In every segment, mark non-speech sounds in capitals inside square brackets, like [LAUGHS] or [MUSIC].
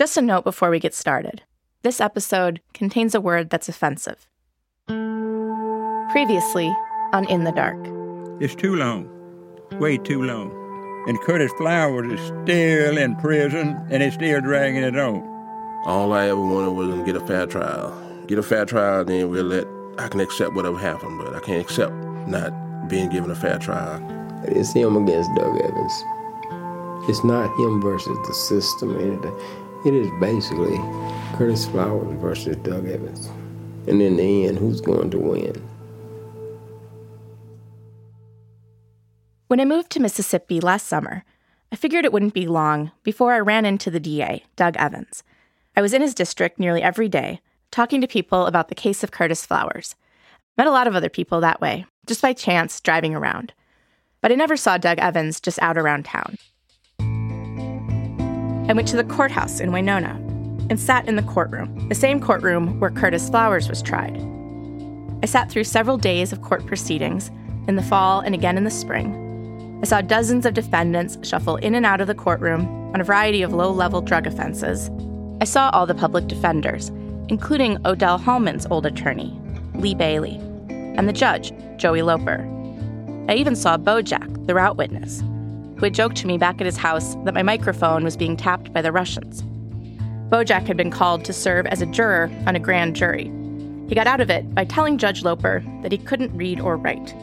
Just a note before we get started this episode contains a word that's offensive. Previously on In the Dark. It's too long, way too long. And Curtis Flowers is still in prison and it's still dragging it on. All I ever wanted was to get a fair trial. Get a fair trial, then we'll let, I can accept whatever happened, but I can't accept not being given a fair trial. It's him against Doug Evans. It's not him versus the system. It is basically Curtis Flowers versus Doug Evans. And in the end, who's going to win? When I moved to Mississippi last summer, I figured it wouldn't be long before I ran into the DA, Doug Evans. I was in his district nearly every day, talking to people about the case of Curtis Flowers. Met a lot of other people that way, just by chance driving around. But I never saw Doug Evans just out around town. I went to the courthouse in Winona and sat in the courtroom, the same courtroom where Curtis Flowers was tried. I sat through several days of court proceedings in the fall and again in the spring I saw dozens of defendants shuffle in and out of the courtroom on a variety of low level drug offenses. I saw all the public defenders, including Odell Hallman's old attorney, Lee Bailey, and the judge, Joey Loper. I even saw Bojack, the route witness, who had joked to me back at his house that my microphone was being tapped by the Russians. Bojack had been called to serve as a juror on a grand jury. He got out of it by telling Judge Loper that he couldn't read or write.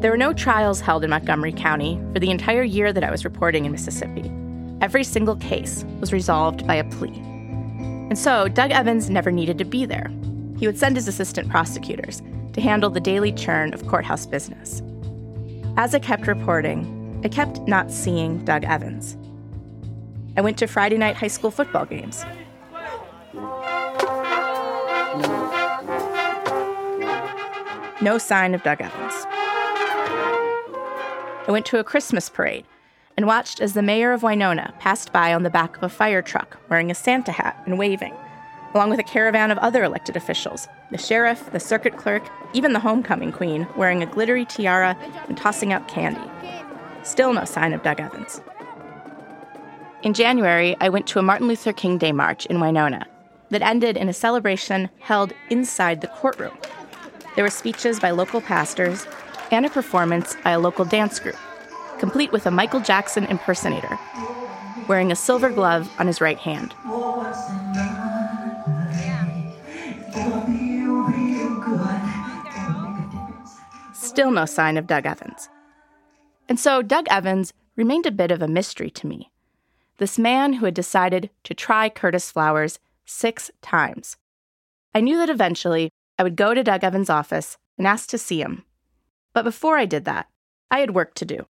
There were no trials held in Montgomery County for the entire year that I was reporting in Mississippi. Every single case was resolved by a plea. And so, Doug Evans never needed to be there. He would send his assistant prosecutors to handle the daily churn of courthouse business. As I kept reporting, I kept not seeing Doug Evans. I went to Friday night high school football games. No sign of Doug Evans. I went to a Christmas parade and watched as the mayor of Winona passed by on the back of a fire truck wearing a Santa hat and waving, along with a caravan of other elected officials the sheriff, the circuit clerk, even the homecoming queen wearing a glittery tiara and tossing out candy. Still no sign of Doug Evans. In January, I went to a Martin Luther King Day march in Winona that ended in a celebration held inside the courtroom. There were speeches by local pastors and a performance by a local dance group, complete with a Michael Jackson impersonator, wearing a silver glove on his right hand. Still no sign of Doug Evans. And so Doug Evans remained a bit of a mystery to me. This man who had decided to try Curtis Flowers six times. I knew that eventually I would go to Doug Evans' office and ask to see him but before I did that, I had work to do.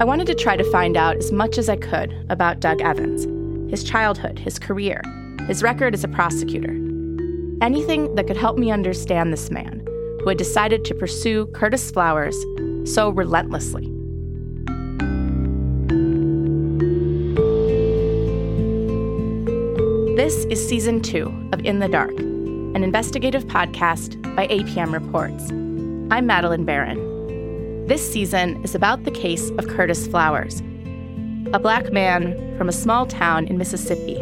I wanted to try to find out as much as I could about Doug Evans, his childhood, his career, his record as a prosecutor. Anything that could help me understand this man who had decided to pursue Curtis Flowers so relentlessly. This is season two of In the Dark an investigative podcast by APM Reports. I'm Madeleine Baran. This season is about the case of Curtis Flowers, a black man from a small town in Mississippi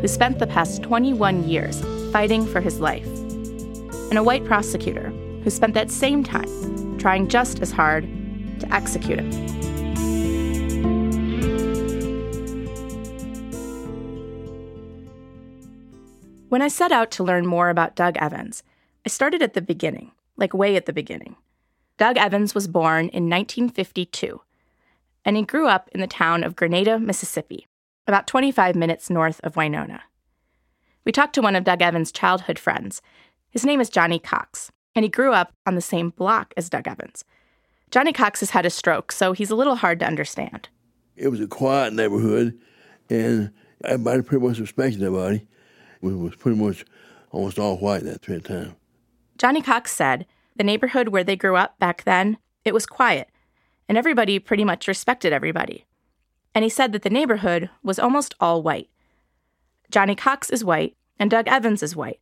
who spent the past 21 years fighting for his life, and a white prosecutor who spent that same time trying just as hard to execute him. When I set out to learn more about Doug Evans, I started at the beginning, like way at the beginning. Doug Evans was born in 1952, and he grew up in the town of Grenada, Mississippi, about 25 minutes north of Winona. We talked to one of Doug Evans' childhood friends. His name is Johnny Cox, and he grew up on the same block as Doug Evans. Johnny Cox has had a stroke, so he's a little hard to understand. It was a quiet neighborhood, and everybody pretty much respected everybody. It was pretty much almost all white at that time. Johnny Cox said the neighborhood where they grew up back then, it was quiet, and everybody pretty much respected everybody. And he said that the neighborhood was almost all white. Johnny Cox is white, and Doug Evans is white.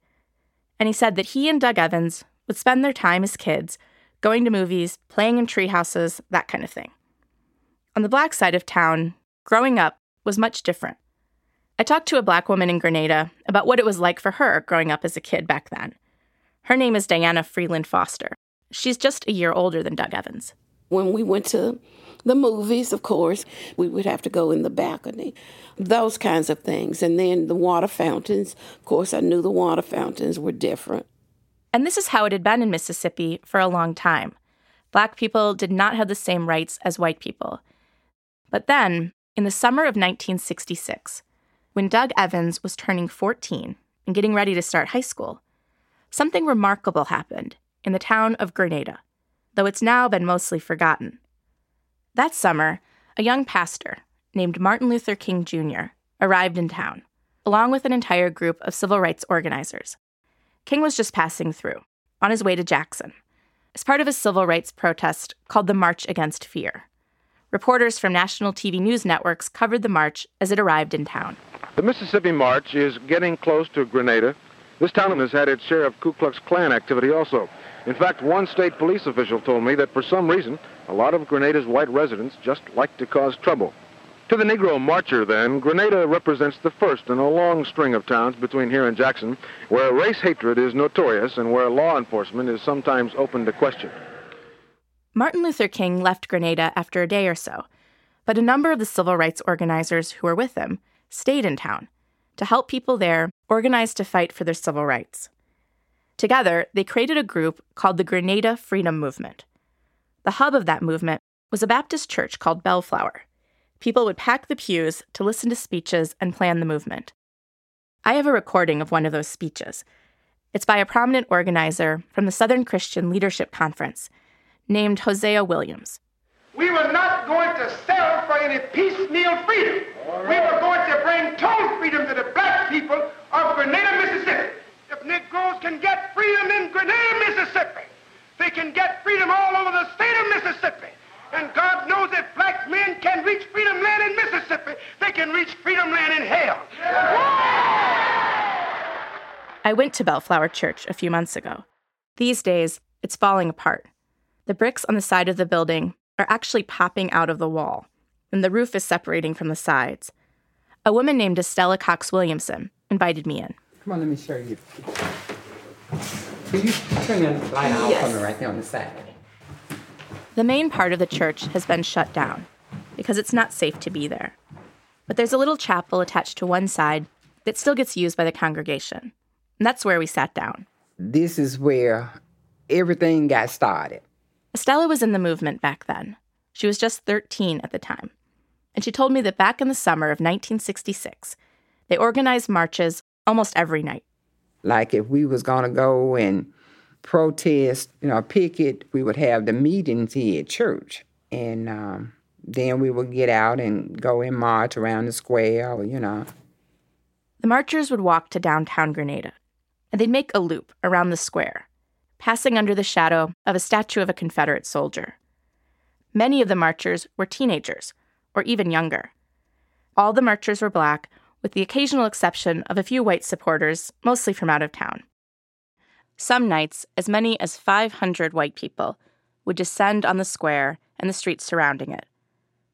And he said that he and Doug Evans would spend their time as kids going to movies, playing in tree houses, that kind of thing. On the black side of town, growing up, was much different. I talked to a black woman in Grenada about what it was like for her growing up as a kid back then. Her name is Diana Freeland Foster. She's just a year older than Doug Evans. When we went to the movies, of course, we would have to go in the balcony, those kinds of things. And then the water fountains, of course, I knew the water fountains were different. And this is how it had been in Mississippi for a long time. Black people did not have the same rights as white people. But then, in the summer of 1966, when Doug Evans was turning 14 and getting ready to start high school, something remarkable happened in the town of Grenada, though it's now been mostly forgotten. That summer, a young pastor named Martin Luther King Jr. arrived in town, along with an entire group of civil rights organizers. King was just passing through, on his way to Jackson, as part of a civil rights protest called the March Against Fear. Reporters from national TV news networks covered the march as it arrived in town. The Mississippi March is getting close to Grenada. This town has had its share of Ku Klux Klan activity also. In fact, one state police official told me that for some reason, a lot of Grenada's white residents just like to cause trouble. To the Negro marcher, then, Grenada represents the first in a long string of towns between here and Jackson where race hatred is notorious and where law enforcement is sometimes open to question. Martin Luther King left Grenada after a day or so, but a number of the civil rights organizers who were with him stayed in town to help people there organize to fight for their civil rights. Together, they created a group called the Grenada Freedom Movement. The hub of that movement was a Baptist church called Belle Flower. People would pack the pews to listen to speeches and plan the movement. I have a recording of one of those speeches. It's by a prominent organizer from the Southern Christian Leadership Conference named Hosea Williams. We were not going to settle for any piecemeal freedom. Right. We were going to bring total freedom to the black people of Grenada, Mississippi. If Negroes can get freedom in Grenada, Mississippi, they can get freedom all over the state of Mississippi. And God knows if black men can reach freedom land in Mississippi, they can reach freedom land in hell. I went to Belle Flower Church a few months ago. These days, it's falling apart. The bricks on the side of the building are actually popping out of the wall, and the roof is separating from the sides. A woman named Estella Cox Williamson invited me in. Come on, let me show you. Will you turn the light off yes. for me right there on the side? The main part of the church has been shut down because it's not safe to be there. But there's a little chapel attached to one side that still gets used by the congregation. And that's where we sat down. This is where everything got started. Estella was in the movement back then. She was just 13 at the time. And she told me that back in the summer of 1966, they organized marches almost every night. Like if we was going to go and protest, you know, picket, we would have the meetings here at church. And um, then we would get out and go and march around the square, you know. The marchers would walk to downtown Grenada, and they'd make a loop around the square, passing under the shadow of a statue of a Confederate soldier. Many of the marchers were teenagers, or even younger. All the marchers were black, with the occasional exception of a few white supporters, mostly from out of town. Some nights, as many as 500 white people would descend on the square and the streets surrounding it.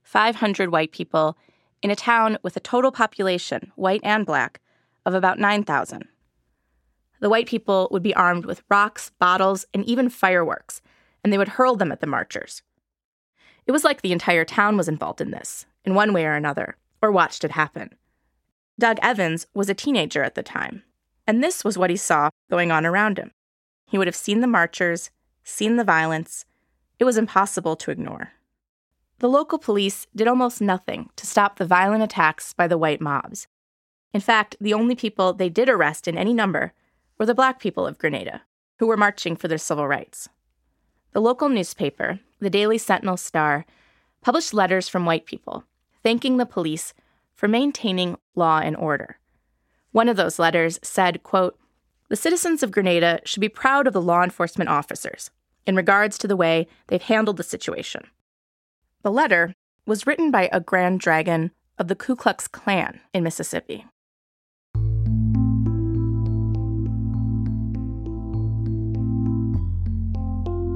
500 white people in a town with a total population, white and black, of about 9,000. The white people would be armed with rocks, bottles, and even fireworks, and they would hurl them at the marchers. It was like the entire town was involved in this, in one way or another, or watched it happen. Doug Evans was a teenager at the time, and this was what he saw going on around him. He would have seen the marchers, seen the violence. It was impossible to ignore. The local police did almost nothing to stop the violent attacks by the white mobs. In fact, the only people they did arrest in any number were the black people of Grenada, who were marching for their civil rights. The local newspaper, the Daily Sentinel Star, published letters from white people thanking the police for maintaining law and order. One of those letters said, quote, the citizens of Grenada should be proud of the law enforcement officers in regards to the way they've handled the situation. The letter was written by a grand dragon of the Ku Klux Klan in Mississippi.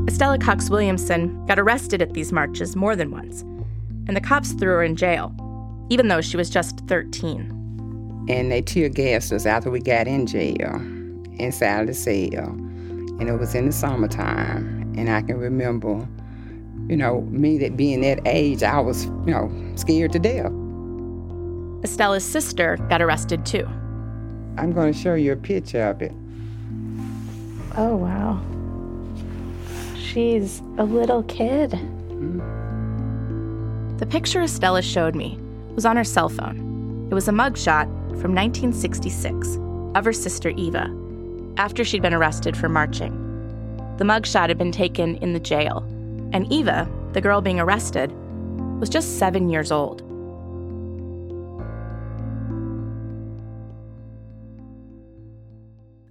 Estella Cox Williamson got arrested at these marches more than once, and the cops threw her in jail, even though she was just 13. And they tear gassed us after we got in jail, inside the cell. And it was in the summertime. And I can remember, you know, me that being that age, I was, you know, scared to death. Estella's sister got arrested too. I'm going to show you a picture of it. Oh, wow. She's a little kid. Mm-hmm. The picture Estella showed me was on her cell phone. It was a mugshot from 1966 of her sister Eva after she'd been arrested for marching. The mugshot had been taken in the jail, and Eva, the girl being arrested, was just seven years old.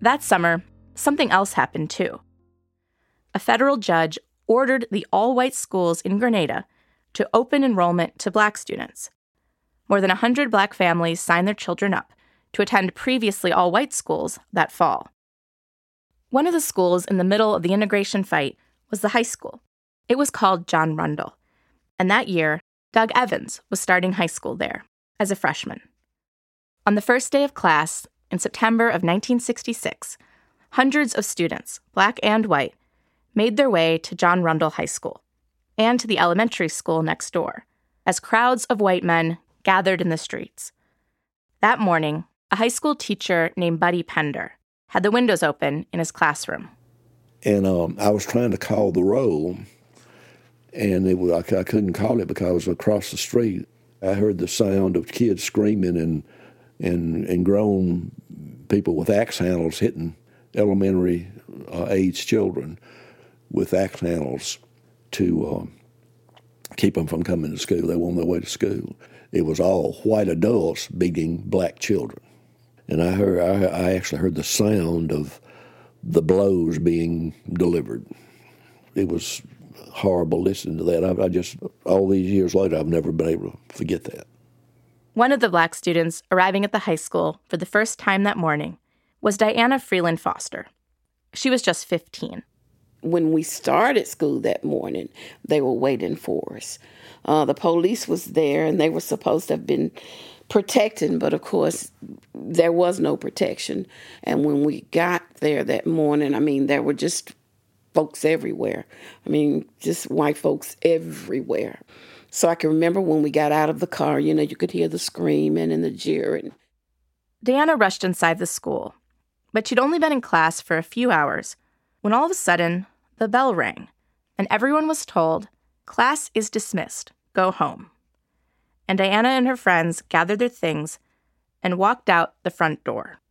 That summer, something else happened too. A federal judge ordered the all white schools in Grenada to open enrollment to black students. More than 100 black families signed their children up to attend previously all white schools that fall. One of the schools in the middle of the integration fight was the high school. It was called John Rundle. And that year, Doug Evans was starting high school there as a freshman. On the first day of class, in September of 1966, hundreds of students, black and white, made their way to John Rundle High School and to the elementary school next door as crowds of white men gathered in the streets. That morning, a high school teacher named Buddy Pender had the windows open in his classroom. And um, I was trying to call the roll, and it I, I couldn't call it because across the street. I heard the sound of kids screaming and and and grown people with axe handles hitting elementary uh, age children with axe handles to uh, keep them from coming to school. They were on their way to school. It was all white adults beating black children, and I heard I, I actually heard the sound of the blows being delivered. It was horrible listening to that. I, I just all these years later, I've never been able to forget that. One of the black students arriving at the high school for the first time that morning was Diana Freeland Foster. She was just 15. When we started school that morning, they were waiting for us. Uh, the police was there and they were supposed to have been protecting, but of course, there was no protection. And when we got there that morning, I mean, there were just folks everywhere. I mean, just white folks everywhere. So I can remember when we got out of the car, you know, you could hear the screaming and the jeering. Diana rushed inside the school, but she'd only been in class for a few hours when all of a sudden the bell rang and everyone was told, Class is dismissed, go home. And Diana and her friends gathered their things and walked out the front door.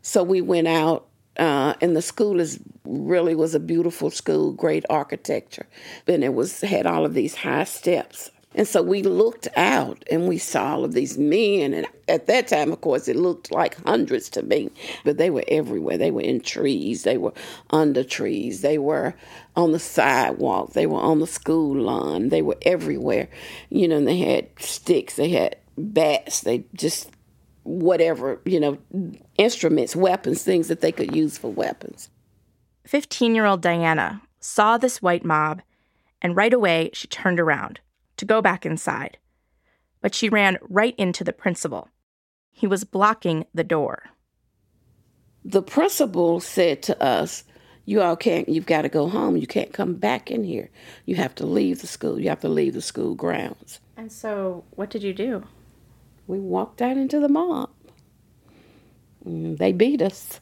So we went out uh, and the school is really was a beautiful school, great architecture, and it was had all of these high steps. And so we looked out and we saw all of these men. And at that time, of course, it looked like hundreds to me, but they were everywhere. They were in trees, they were under trees, they were on the sidewalk, they were on the school lawn, they were everywhere. You know, and they had sticks, they had bats, they just whatever, you know, instruments, weapons, things that they could use for weapons. 15 year old Diana saw this white mob, and right away she turned around to go back inside. But she ran right into the principal. He was blocking the door. The principal said to us, You all can't, you've got to go home. You can't come back in here. You have to leave the school. You have to leave the school grounds. And so, what did you do? we walked out into the mob. Mm, they beat us.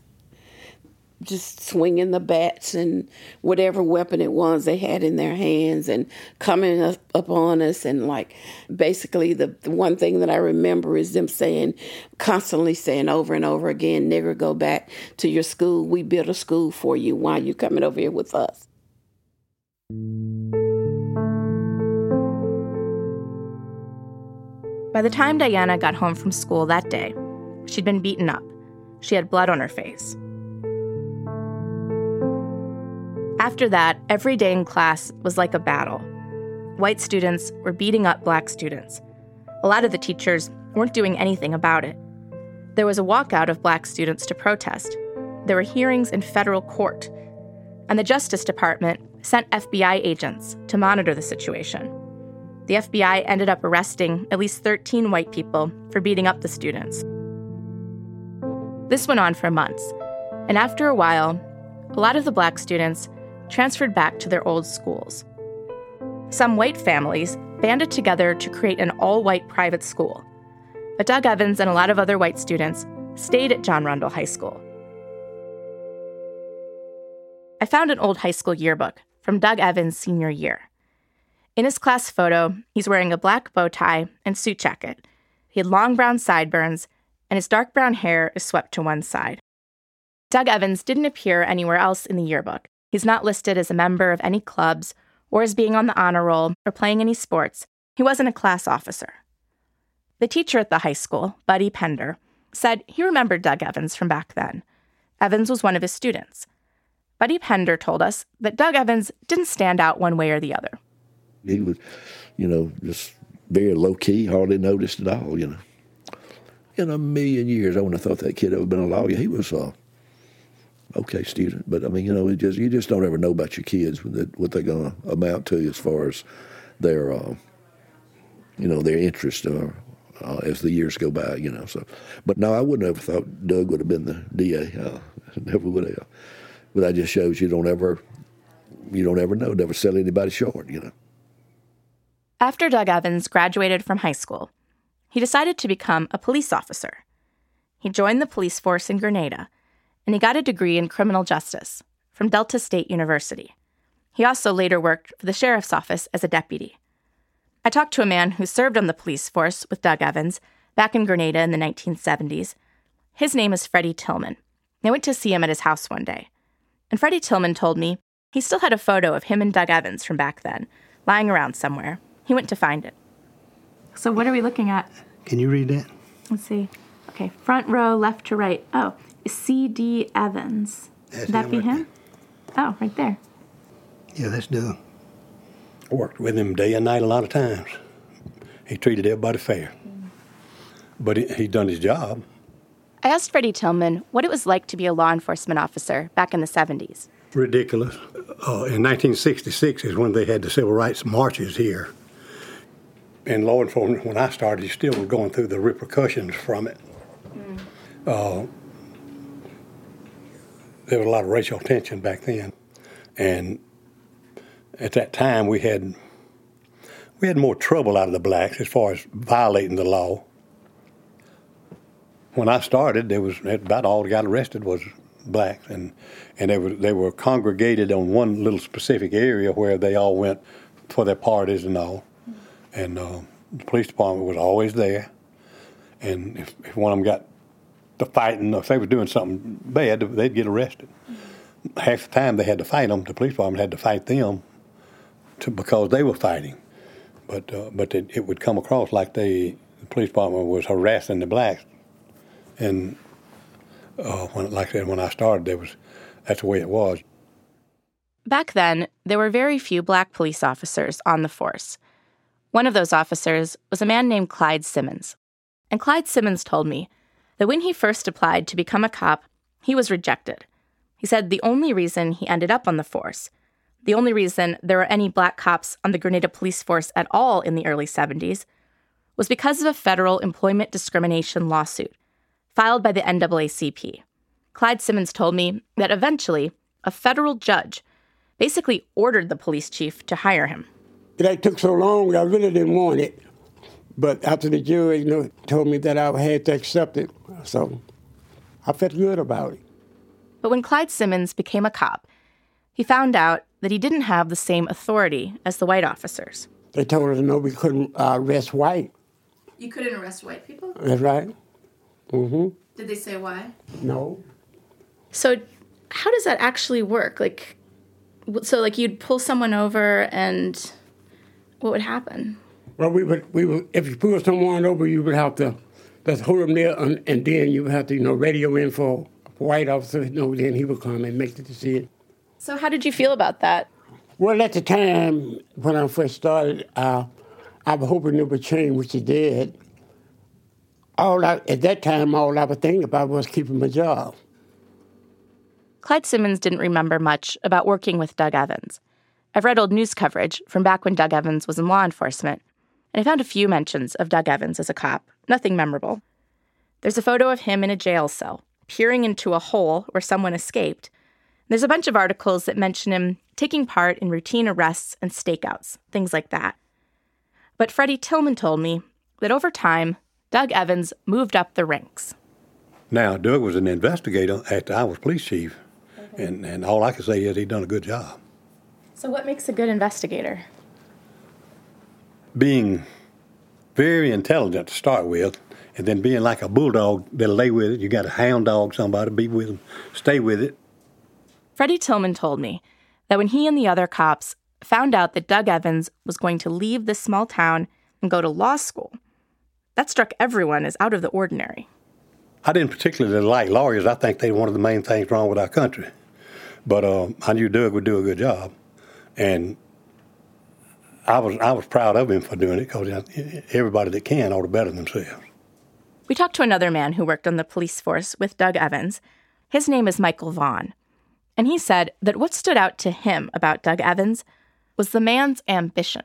Just swinging the bats and whatever weapon it was they had in their hands and coming up, up on us. And, like, basically, the, the one thing that I remember is them saying, constantly saying over and over again, nigger, go back to your school. We built a school for you. Why are you coming over here with us? By the time Diana got home from school that day, she'd been beaten up. She had blood on her face. After that, every day in class was like a battle. White students were beating up black students. A lot of the teachers weren't doing anything about it. There was a walkout of black students to protest. There were hearings in federal court. And the Justice Department sent FBI agents to monitor the situation. the FBI ended up arresting at least 13 white people for beating up the students. This went on for months, and after a while, a lot of the black students transferred back to their old schools. Some white families banded together to create an all white private school, but Doug Evans and a lot of other white students stayed at John Rundle High School. I found an old high school yearbook from Doug Evans' senior year. In his class photo, he's wearing a black bow tie and suit jacket. He had long brown sideburns, and his dark brown hair is swept to one side. Doug Evans didn't appear anywhere else in the yearbook. He's not listed as a member of any clubs or as being on the honor roll or playing any sports. He wasn't a class officer. The teacher at the high school, Buddy Pender, said he remembered Doug Evans from back then. Evans was one of his students. Buddy Pender told us that Doug Evans didn't stand out one way or the other. He was, you know, just very low key, hardly noticed at all, you know. In a million years, I wouldn't have thought that kid ever been a lawyer. He was a okay student, but I mean, you know, it just you just don't ever know about your kids what they're going to amount to as far as their, uh, you know, their interest or uh, as the years go by, you know. So, but no, I wouldn't have thought Doug would have been the DA. Uh, [LAUGHS] never would have. But that just shows you don't ever, you don't ever know, never sell anybody short, you know. After Doug Evans graduated from high school, he decided to become a police officer. He joined the police force in Grenada, and he got a degree in criminal justice from Delta State University. He also later worked for the sheriff's office as a deputy. I talked to a man who served on the police force with Doug Evans back in Grenada in the 1970s. His name is Freddie Tillman. I went to see him at his house one day. And Freddie Tillman told me he still had a photo of him and Doug Evans from back then, lying around somewhere. He went to find it. So, what are we looking at? Can you read that? Let's see. Okay, front row, left to right. Oh, C.D. Evans. That's Would that be him? Oh, right there. Yeah, that's Doug. I worked with him day and night a lot of times. He treated everybody fair. But he, he done his job. I asked Freddie Tillman what it was like to be a law enforcement officer back in the 70s. Ridiculous. Uh, in 1966 is when they had the civil rights marches here. And law enforcement, when I started, you still were going through the repercussions from it. Mm. Uh, there was a lot of racial tension back then. And at that time, we had we had more trouble out of the blacks as far as violating the law. When I started, there was about all that got arrested was blacks, and and they were they were congregated on one little specific area where they all went for their parties and all, and uh, the police department was always there, and if, if one of them got to fighting, if they were doing something bad, they'd get arrested. Half the time they had to fight them. The police department had to fight them to, because they were fighting, but uh, but it, it would come across like they the police department was harassing the blacks and uh, when, like I said, when I started, there was that's the way it was. Back then, there were very few black police officers on the force. One of those officers was a man named Clyde Simmons. And Clyde Simmons told me that when he first applied to become a cop, he was rejected. He said the only reason he ended up on the force, the only reason there were any black cops on the Grenada police force at all in the early 70s, was because of a federal employment discrimination lawsuit filed by the NAACP. Clyde Simmons told me that eventually a federal judge basically ordered the police chief to hire him. That took so long, I really didn't want it. But after the jury, you know, told me that I had to accept it, so I felt good about it. But when Clyde Simmons became a cop, he found out that he didn't have the same authority as the white officers. They told us no, we couldn't uh, arrest white. You couldn't arrest white people? That's right. Mm-hmm. Did they say why? No. So, how does that actually work? Like, so like you'd pull someone over, and what would happen? Well, we would we would if you pull someone over, you would have to just hold them there, and, and then you would have to you know radio in for a white officer. You know, then he would come and make the decision. So, how did you feel about that? Well, at the time when I first started, uh, I was hoping it would change, which it did all I, at that time, all I was thinking about was keeping my job. Clyde Simmons didn't remember much about working with Doug Evans. I've read old news coverage from back when Doug Evans was in law enforcement, and I found a few mentions of Doug Evans as a cop, nothing memorable. There's a photo of him in a jail cell, peering into a hole where someone escaped. There's a bunch of articles that mention him taking part in routine arrests and stakeouts, things like that. But Freddie Tillman told me that over time, Doug Evans moved up the ranks. Now, Doug was an investigator after I was police chief, okay. and, and all I can say is he done a good job. So, what makes a good investigator? Being very intelligent to start with, and then being like a bulldog that'll lay with it. You got to hound dog somebody, be with them, stay with it. Freddie Tillman told me that when he and the other cops found out that Doug Evans was going to leave this small town and go to law school, that struck everyone as out of the ordinary. I didn't particularly like lawyers. I think they're one of the main things wrong with our country. But uh, I knew Doug would do a good job, and I was I was proud of him for doing it because everybody that can ought to better themselves. We talked to another man who worked on the police force with Doug Evans. His name is Michael Vaughn, and he said that what stood out to him about Doug Evans was the man's ambition.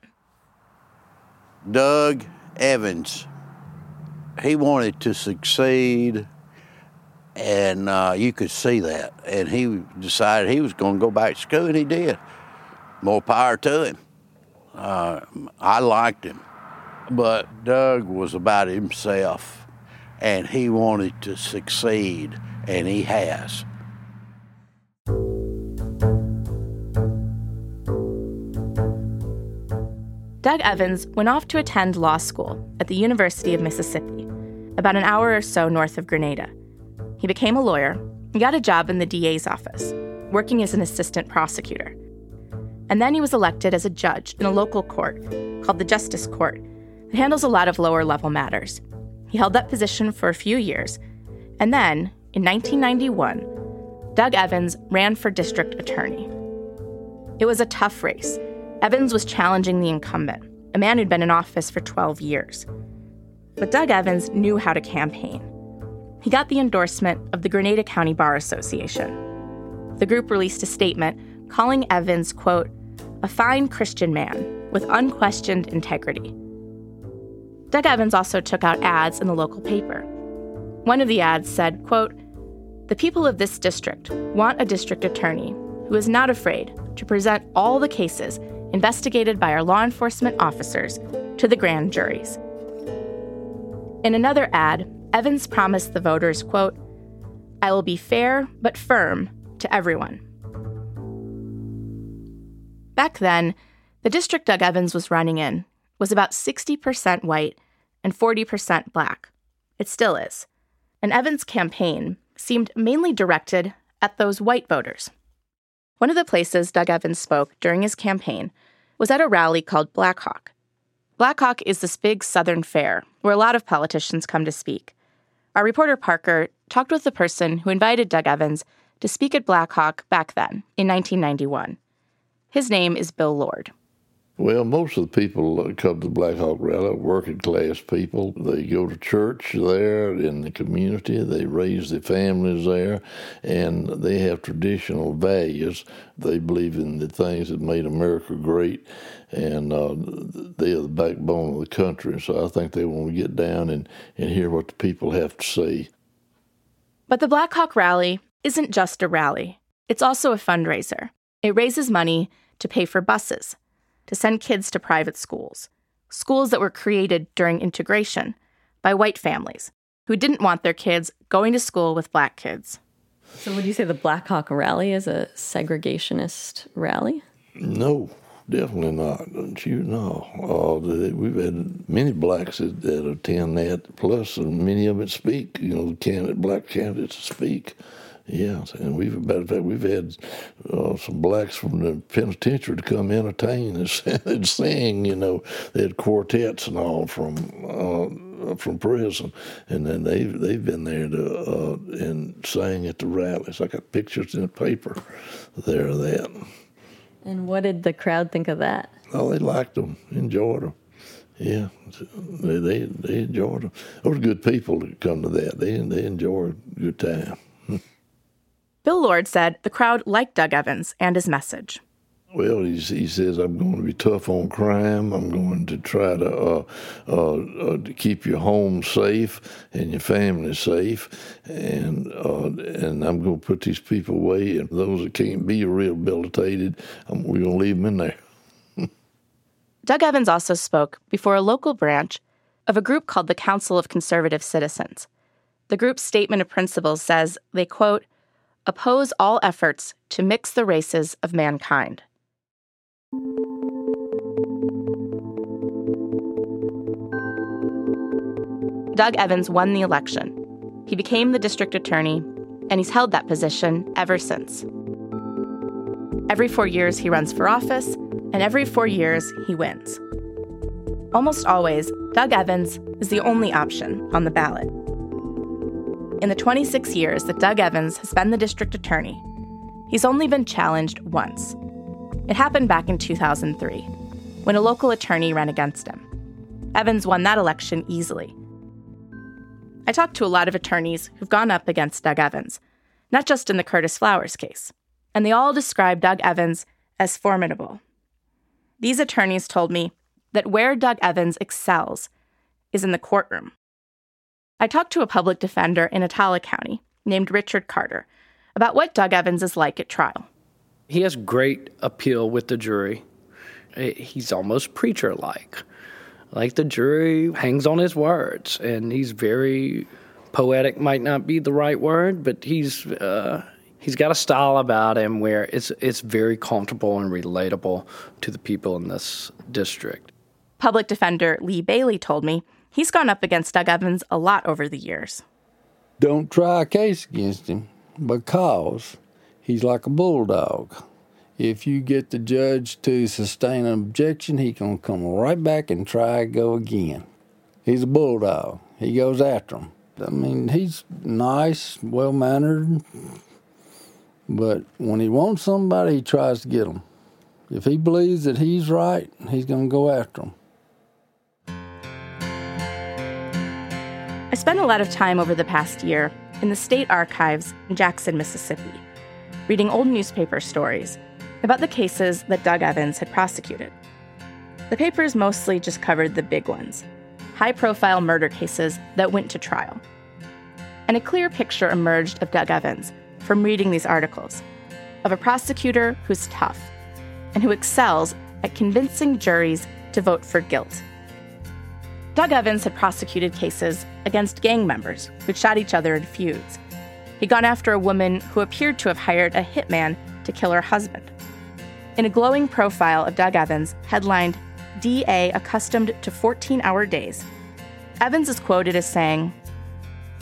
Doug Evans he wanted to succeed, and uh, you could see that. And he decided he was going to go back to school, and he did. More power to him. Uh, I liked him, but Doug was about himself, and he wanted to succeed, and he has. Doug Evans went off to attend law school at the University of Mississippi, about an hour or so north of Grenada. He became a lawyer and got a job in the DA's office, working as an assistant prosecutor. And then he was elected as a judge in a local court called the Justice Court that handles a lot of lower level matters. He held that position for a few years, and then, in 1991, Doug Evans ran for district attorney. It was a tough race Evans was challenging the incumbent, a man who'd been in office for 12 years. But Doug Evans knew how to campaign. He got the endorsement of the Grenada County Bar Association. The group released a statement calling Evans, quote, a fine Christian man with unquestioned integrity. Doug Evans also took out ads in the local paper. One of the ads said, quote, The people of this district want a district attorney who is not afraid to present all the cases investigated by our law enforcement officers to the grand juries. In another ad, Evans promised the voters, quote, I will be fair but firm to everyone. Back then, the district Doug Evans was running in was about 60% white and 40% black. It still is. And Evans' campaign seemed mainly directed at those white voters. One of the places Doug Evans spoke during his campaign was at a rally called Blackhawk. Blackhawk is this big southern fair where a lot of politicians come to speak. Our reporter Parker talked with the person who invited Doug Evans to speak at Blackhawk back then, in 1991. His name is Bill Lord. Well, most of the people that come to the Black Hawk Rally are working class people. They go to church there in the community, they raise their families there, and they have traditional values. They believe in the things that made America great, and uh, they are the backbone of the country. So I think they want to get down and, and hear what the people have to say. But the Black Hawk Rally isn't just a rally, it's also a fundraiser. It raises money to pay for buses to send kids to private schools, schools that were created during integration by white families who didn't want their kids going to school with black kids. So, would you say the Black Hawk Rally is a segregationist rally? No, definitely not. Don't you know? Uh, we've had many blacks that, that, attend that, plus many of them speak. You know, candidate, black candidates speak. Yes, and we've matter of fact we've had uh, some blacks from the penitentiary to come entertain [LAUGHS] and, sing. You know, they had quartets and all from uh, from prison, and then they've they've been there to uh, and sang at the rallies. I got pictures in the paper there of that. And what did the crowd think of that? Oh, they liked them, enjoyed them. Yeah, they they, they enjoyed them. Those good people that come to that. They they enjoy a good time. Bill Lord said the crowd liked Doug Evans and his message. Well, he, he says, I'm going to be tough on crime. I'm going to try to, uh, uh, uh, to keep your home safe and your family safe. And, uh, and I'm going to put these people away. And those that can't be rehabilitated, um, we're going to leave them in there. [LAUGHS] Doug Evans also spoke before a local branch of a group called the Council of Conservative Citizens. The group's statement of principles says they, quote, oppose all efforts to mix the races of mankind. Doug Evans won the election. He became the district attorney, and he's held that position ever since. Every four years, he runs for office, and every four years, he wins. Almost always, Doug Evans is the only option on the ballot. In the 26 years that Doug Evans has been the district attorney, he's only been challenged once. It happened back in 2003, when a local attorney ran against him. Evans won that election easily. I talked to a lot of attorneys who've gone up against Doug Evans, not just in the Curtis Flowers case, and they all describe Doug Evans as formidable. These attorneys told me that where Doug Evans excels is in the courtroom. I talked to a public defender in Attala County named Richard Carter about what Doug Evans is like at trial. He has great appeal with the jury. He's almost preacher like. Like the jury hangs on his words, and he's very poetic, might not be the right word, but he's. Uh, he's got a style about him where it's it's very comfortable and relatable to the people in this district. Public defender Lee Bailey told me he's gone up against Doug Evans a lot over the years. Don't try a case against him because he's like a bulldog. If you get the judge to sustain an objection, he can come right back and try go again. He's a bulldog. He goes after them. I mean, he's nice, well mannered, but when he wants somebody, he tries to get them. If he believes that he's right, he's going to go after them. Spent a lot of time over the past year in the state archives in Jackson, Mississippi, reading old newspaper stories about the cases that Doug Evans had prosecuted. The papers mostly just covered the big ones high profile murder cases that went to trial. And a clear picture emerged of Doug Evans from reading these articles of a prosecutor who's tough and who excels at convincing juries to vote for guilt. Doug Evans had prosecuted cases against gang members who'd shot each other in feuds. He'd gone after a woman who appeared to have hired a hitman to kill her husband. In a glowing profile of Doug Evans, headlined DA Accustomed to 14 Hour Days, Evans is quoted as saying,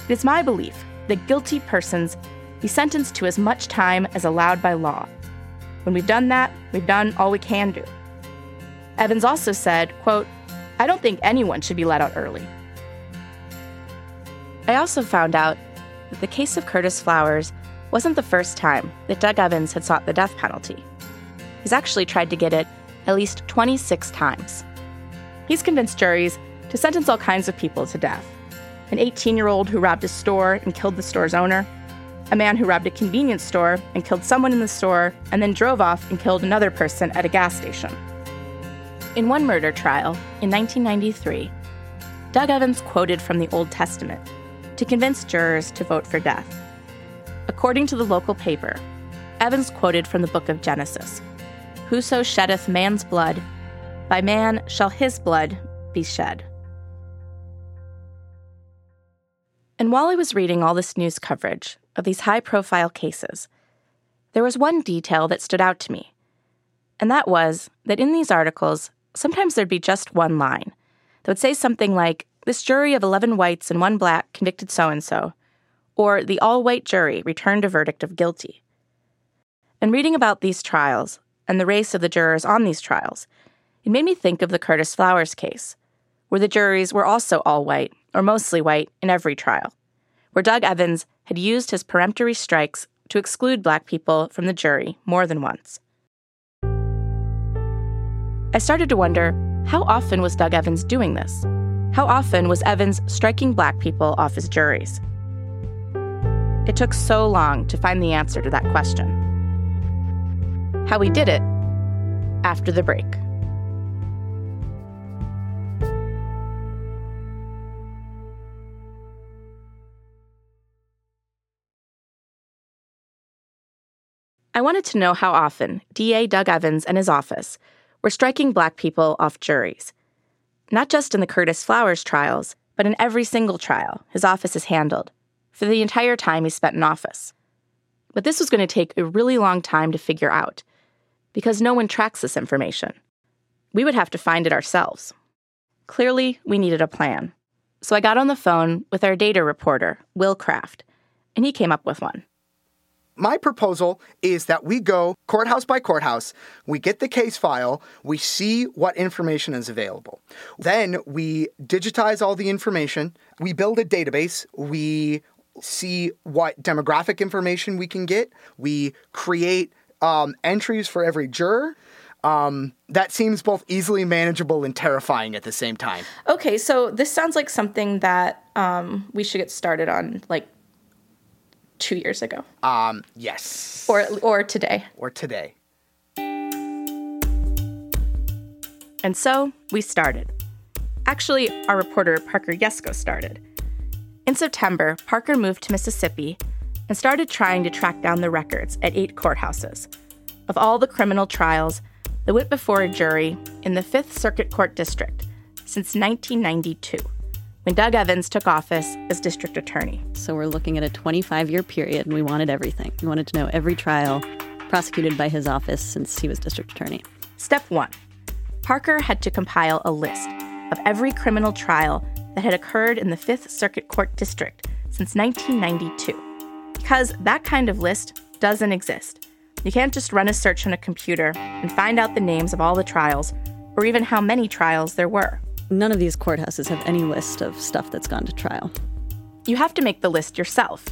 It is my belief that guilty persons be sentenced to as much time as allowed by law. When we've done that, we've done all we can do. Evans also said, quote, I don't think anyone should be let out early. I also found out that the case of Curtis Flowers wasn't the first time that Doug Evans had sought the death penalty. He's actually tried to get it at least 26 times. He's convinced juries to sentence all kinds of people to death an 18 year old who robbed a store and killed the store's owner, a man who robbed a convenience store and killed someone in the store and then drove off and killed another person at a gas station. In one murder trial in 1993, Doug Evans quoted from the Old Testament to convince jurors to vote for death. According to the local paper, Evans quoted from the book of Genesis Whoso sheddeth man's blood, by man shall his blood be shed. And while I was reading all this news coverage of these high profile cases, there was one detail that stood out to me. And that was that in these articles, sometimes there'd be just one line that would say something like, This jury of 11 whites and one black convicted so and so, or the all white jury returned a verdict of guilty. And reading about these trials and the race of the jurors on these trials, it made me think of the Curtis Flowers case, where the juries were also all white, or mostly white, in every trial, where Doug Evans had used his peremptory strikes to exclude black people from the jury more than once. I started to wonder how often was Doug Evans doing this? How often was Evans striking black people off his juries? It took so long to find the answer to that question. How he did it after the break. I wanted to know how often DA Doug Evans and his office were striking black people off juries. Not just in the Curtis Flowers trials, but in every single trial his office has handled for the entire time he spent in office. But this was going to take a really long time to figure out because no one tracks this information. We would have to find it ourselves. Clearly, we needed a plan. So I got on the phone with our data reporter, Will Kraft, and he came up with one. My proposal is that we go courthouse by courthouse, we get the case file, we see what information is available. Then we digitize all the information, we build a database, we see what demographic information we can get, we create um, entries for every juror. Um, that seems both easily manageable and terrifying at the same time. Okay, so this sounds like something that um, we should get started on like two years ago. Um, yes. Or or today. Or today. And so we started. Actually, our reporter Parker Yesko started. In September, Parker moved to Mississippi and started trying to track down the records at eight courthouses of all the criminal trials that went before a jury in the Fifth Circuit Court District since 1992 when Doug Evans took office as district attorney. So we're looking at a 25 year period, and we wanted everything. We wanted to know every trial prosecuted by his office since he was district attorney. Step one Parker had to compile a list of every criminal trial that had occurred in the Fifth Circuit Court District since 1992. Because that kind of list doesn't exist. You can't just run a search on a computer and find out the names of all the trials, or even how many trials there were none of these courthouses have any list of stuff that's gone to trial. You have to make the list yourself.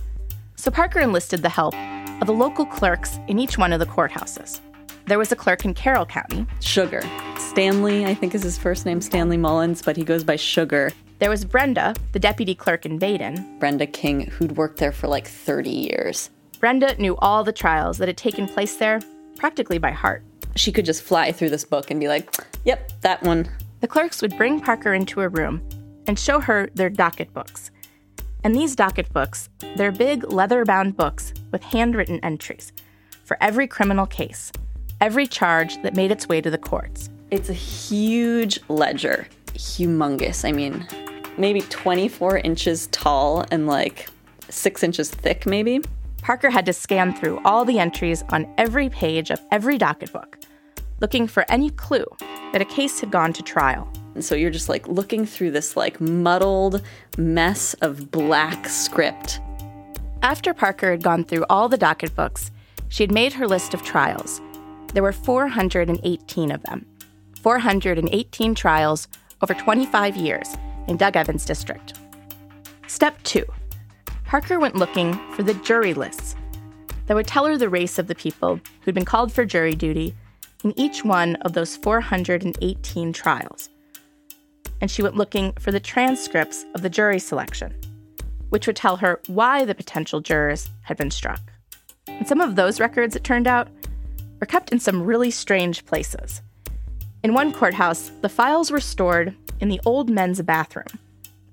So Parker enlisted the help of the local clerks in each one of the courthouses. There was a clerk in Carroll County. Sugar. Stanley, I think is his first name, Stanley Mullins, but he goes by Sugar. There was Brenda, the deputy clerk in Vaiden. Brenda King, who'd worked there for like 30 years. Brenda knew all the trials that had taken place there practically by heart. She could just fly through this book and be like, yep, that one. The clerks would bring Parker into a room and show her their docket books. And these docket books, they're big leather bound books with handwritten entries for every criminal case, every charge that made its way to the courts. It's a huge ledger, humongous. I mean, maybe 24 inches tall and like six inches thick, maybe. Parker had to scan through all the entries on every page of every docket book looking for any clue that a case had gone to trial. And so you're just like looking through this like muddled mess of black script. After Parker had gone through all the docket books, she had made her list of trials. There were 418 of them. 418 trials over 25 years in Doug Evans District. Step 2 Parker went looking for the jury lists that would tell her the race of the people who'd been called for jury duty in each one of those 418 trials. And she went looking for the transcripts of the jury selection, which would tell her why the potential jurors had been struck. And some of those records, it turned out, were kept in some really strange places. In one courthouse, the files were stored in the old men's bathroom.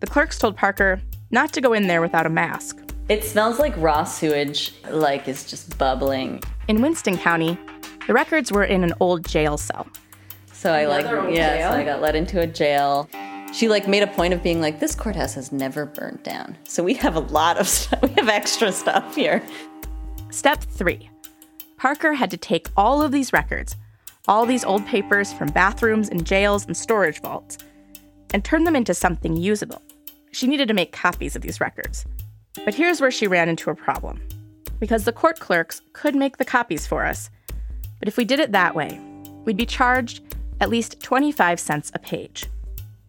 The clerks told Parker not to go in there without a mask. It smells like raw sewage, like it's just bubbling. In Winston County, the records were in an old jail cell. So I like yeah, jail? so I got led into a jail. She like made a point of being like, this courthouse has never burned down. So we have a lot of [LAUGHS] stuff. We have extra stuff here. Step three. Parker had to take all of these records, all these old papers from bathrooms and jails and storage vaults, and turn them into something usable. She needed to make copies of these records. But here's where she ran into a problem. Because the court clerks could make the copies for us, but if we did it that way, we'd be charged at least 25 cents a page.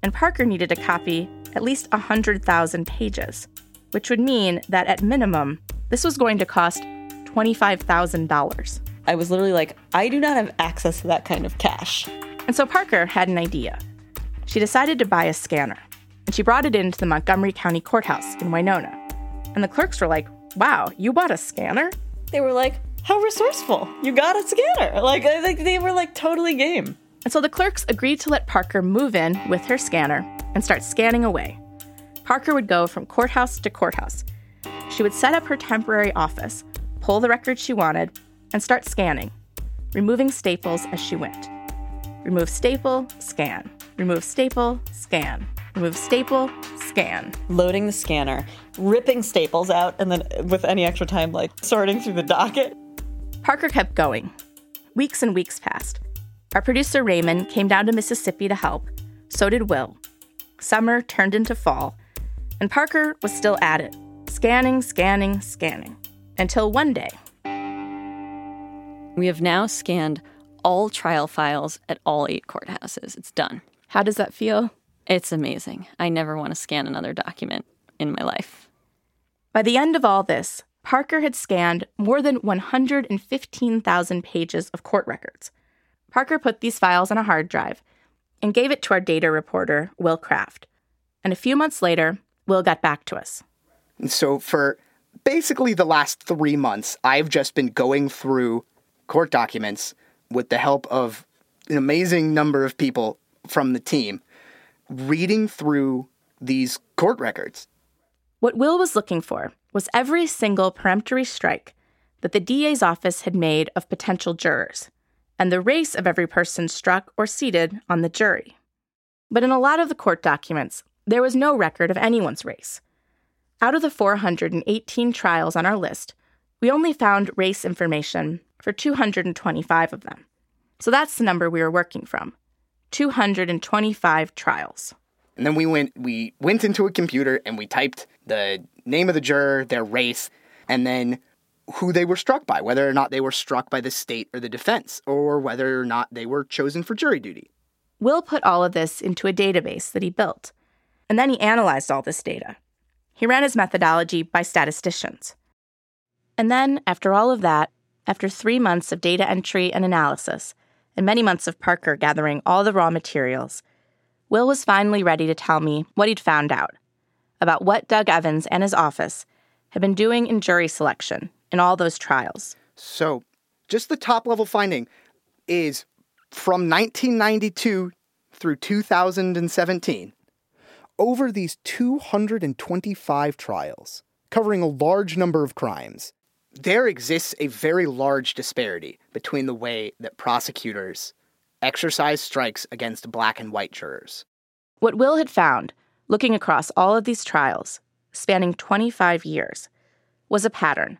And Parker needed to copy at least 100,000 pages, which would mean that at minimum, this was going to cost $25,000. I was literally like, I do not have access to that kind of cash. And so Parker had an idea. She decided to buy a scanner, and she brought it into the Montgomery County Courthouse in Winona. And the clerks were like, Wow, you bought a scanner? They were like, how resourceful. You got a scanner. Like, I think they were like totally game. And so the clerks agreed to let Parker move in with her scanner and start scanning away. Parker would go from courthouse to courthouse. She would set up her temporary office, pull the records she wanted, and start scanning, removing staples as she went. Remove staple, scan. Remove staple, scan. Remove staple, scan. Loading the scanner, ripping staples out, and then with any extra time, like sorting through the docket. Parker kept going. Weeks and weeks passed. Our producer Rehman came down to Mississippi to help. So did Will. Summer turned into fall, and Parker was still at it, scanning, scanning, scanning, until one day. We have now scanned all trial files at all eight courthouses. It's done. How does that feel? It's amazing. I never want to scan another document in my life. By the end of all this, Parker had scanned more than 115,000 pages of court records. Parker put these files on a hard drive and gave it to our data reporter, Will Kraft. And a few months later, Will got back to us. So, for basically the last three months, I've just been going through court documents with the help of an amazing number of people from the team, reading through these court records. What Will was looking for was every single peremptory strike that the DA's office had made of potential jurors, and the race of every person struck or seated on the jury. But in a lot of the court documents, there was no record of anyone's race. Out of the 418 trials on our list, we only found race information for 225 of them. So that's the number we were working from 225 trials. And then we went we went into a computer and we typed the name of the juror, their race, and then who they were struck by, whether or not they were struck by the state or the defense, or whether or not they were chosen for jury duty. Will put all of this into a database that he built, and then he analyzed all this data. He ran his methodology by statisticians. And then, after all of that, after three months of data entry and analysis, and many months of Parker gathering all the raw materials, Will was finally ready to tell me what he'd found out about what Doug Evans and his office had been doing in jury selection in all those trials. So, just the top level finding is from 1992 through 2017, over these 225 trials, covering a large number of crimes, there exists a very large disparity between the way that prosecutors exercise strikes against black and white jurors. What Will had found, looking across all of these trials, spanning 25 years, was a pattern.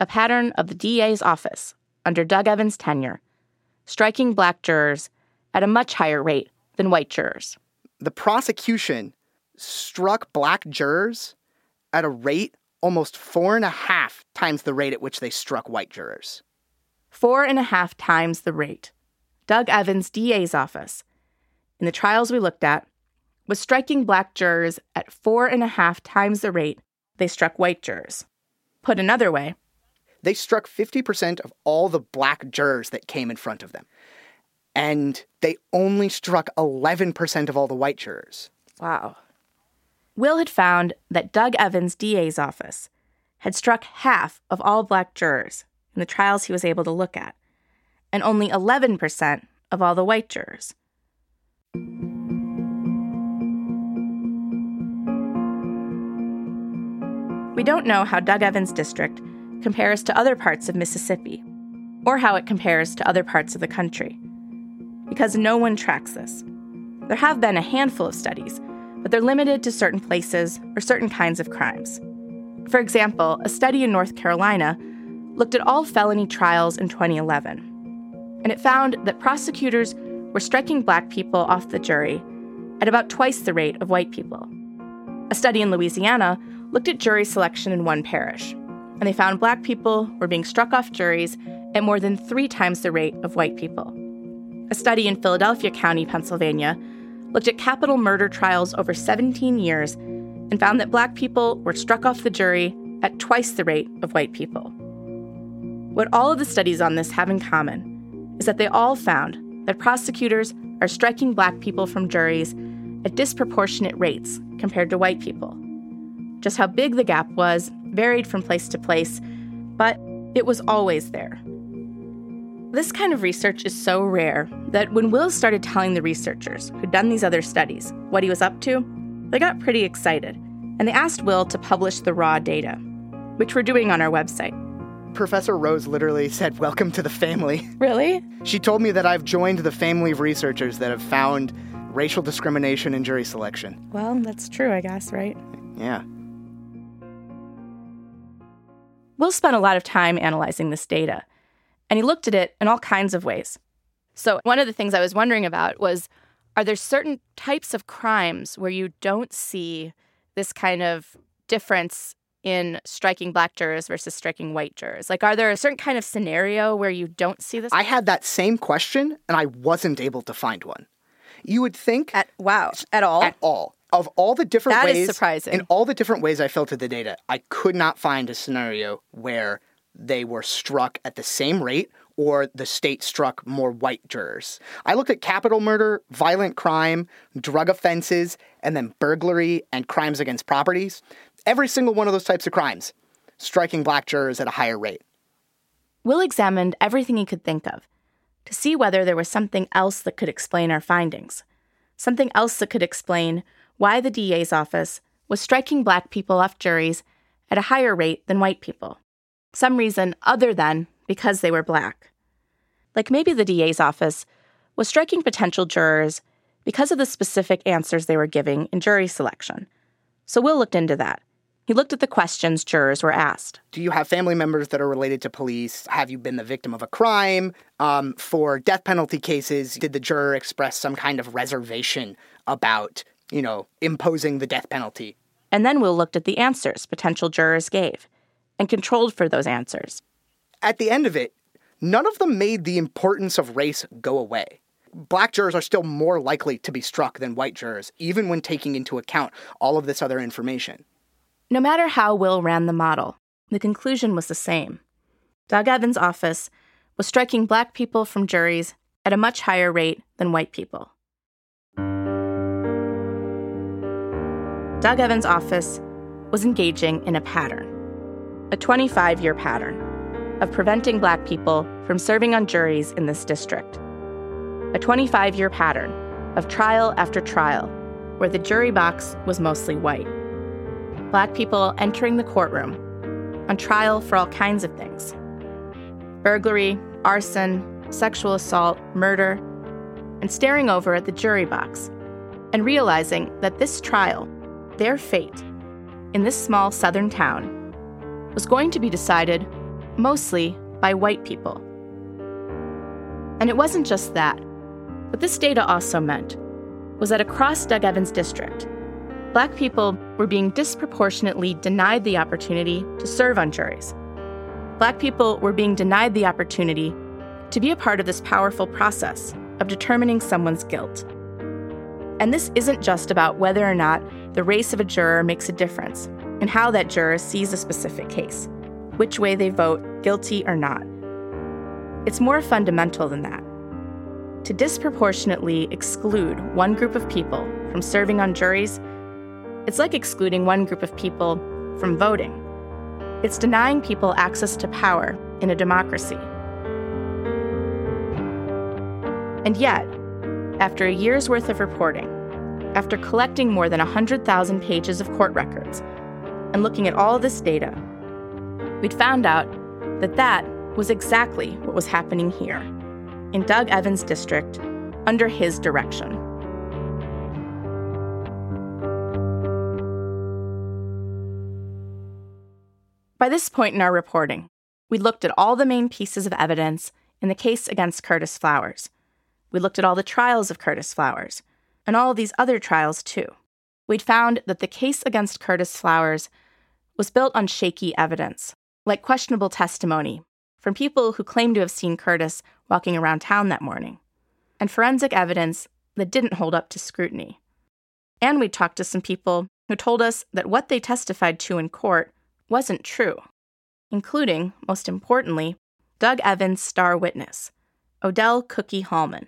A pattern of the DA's office, under Doug Evans' tenure, striking black jurors at a much higher rate than white jurors. The prosecution struck black jurors at a rate almost four and a half times the rate at which they struck white jurors. Four and a half times the rate. Doug Evans' DA's office, in the trials we looked at, was striking black jurors at four and a half times the rate they struck white jurors. Put another way, they struck 50% of all the black jurors that came in front of them. And they only struck 11% of all the white jurors. Wow. Will had found that Doug Evans' DA's office had struck half of all black jurors in the trials he was able to look at, and only 11% of all the white jurors. We don't know how Doug Evans' district compares to other parts of Mississippi, or how it compares to other parts of the country, because no one tracks this. There have been a handful of studies, but they're limited to certain places or certain kinds of crimes. For example, a study in North Carolina looked at all felony trials in 2011, and it found that prosecutors were striking black people off the jury at about twice the rate of white people. A study in Louisiana looked at jury selection in one parish, and they found black people were being struck off juries at more than three times the rate of white people. A study in Philadelphia County, Pennsylvania, looked at capital murder trials over 17 years and found that black people were struck off the jury at twice the rate of white people. What all of the studies on this have in common is that they all found that prosecutors are striking black people from juries at disproportionate rates compared to white people. Just how big the gap was varied from place to place, but It was always there. This kind of research is so rare that when Will started telling the researchers who'd done these other studies what he was up to, they got pretty excited and they asked Will to publish the raw data, which we're doing on our website. Professor Rose literally said, Welcome to the family. [LAUGHS] Really? She told me that I've joined the family of researchers that have found racial discrimination in jury selection. Well, that's true, I guess, right? Yeah. Will spent a lot of time analyzing this data, and he looked at it in all kinds of ways. So, one of the things I was wondering about was are there certain types of crimes where you don't see this kind of difference in striking black jurors versus striking white jurors? Like, are there a certain kind of scenario where you don't see this? I had that same question, and I wasn't able to find one. You would think at wow at all at all of all the different That ways is surprising. in all the different ways I filtered the data, I could not find a scenario where they were struck at the same rate or the state struck more white jurors. I looked at capital murder, violent crime, drug offenses, and then burglary and crimes against properties. Every single one of those types of crimes striking black jurors at a higher rate. Will examined everything he could think of to see whether there was something else that could explain our findings, something else that could explain why the DA's office was striking black people off juries at a higher rate than white people. Some reason other than because they were black. Like maybe the DA's office was striking potential jurors because of the specific answers they were giving in jury selection. So Will looked into that. He looked at the questions jurors were asked. Do you have family members that are related to police? Have you been the victim of a crime? Um, for death penalty cases, did the juror express some kind of reservation about, you know, imposing the death penalty? And then Will looked at the answers potential jurors gave and controlled for those answers. At the end of it, none of them made the importance of race go away. Black jurors are still more likely to be struck than white jurors, even when taking into account all of this other information. No matter how Will ran the model, the conclusion was the same. Doug Evans' office was striking black people from juries at a much higher rate than white people. Doug Evans' office was engaging in a pattern, a 25 year pattern, of preventing black people from serving on juries in this district. A 25 year pattern of trial after trial where the jury box was mostly white. Black people entering the courtroom on trial for all kinds of things burglary, arson, sexual assault, murder, and staring over at the jury box and realizing that this trial, their fate, in this small southern town, was going to be decided mostly by white people. And it wasn't just that. What this data also meant was that across Doug Evans' district, black people were being disproportionately denied the opportunity to serve on juries. Black people were being denied the opportunity to be a part of this powerful process of determining someone's guilt. And this isn't just about whether or not the race of a juror makes a difference and how that juror sees a specific case, which way they vote, guilty or not. It's more fundamental than that. To disproportionately exclude one group of people from serving on juries, it's like excluding one group of people from voting. It's denying people access to power in a democracy. And yet, after a year's worth of reporting, after collecting more than 100,000 pages of court records, and looking at all this data, we'd found out that that was exactly what was happening here, in Doug Evans' district, under his direction. By this point in our reporting, we looked at all the main pieces of evidence in the case against Curtis Flowers. We looked at all the trials of Curtis Flowers, and all of these other trials too. We'd found that the case against Curtis Flowers was built on shaky evidence, like questionable testimony from people who claimed to have seen Curtis walking around town that morning, and forensic evidence that didn't hold up to scrutiny. And we talked to some people who told us that what they testified to in court wasn't true, including, most importantly, Doug Evans' star witness, Odell Cookie Hallman,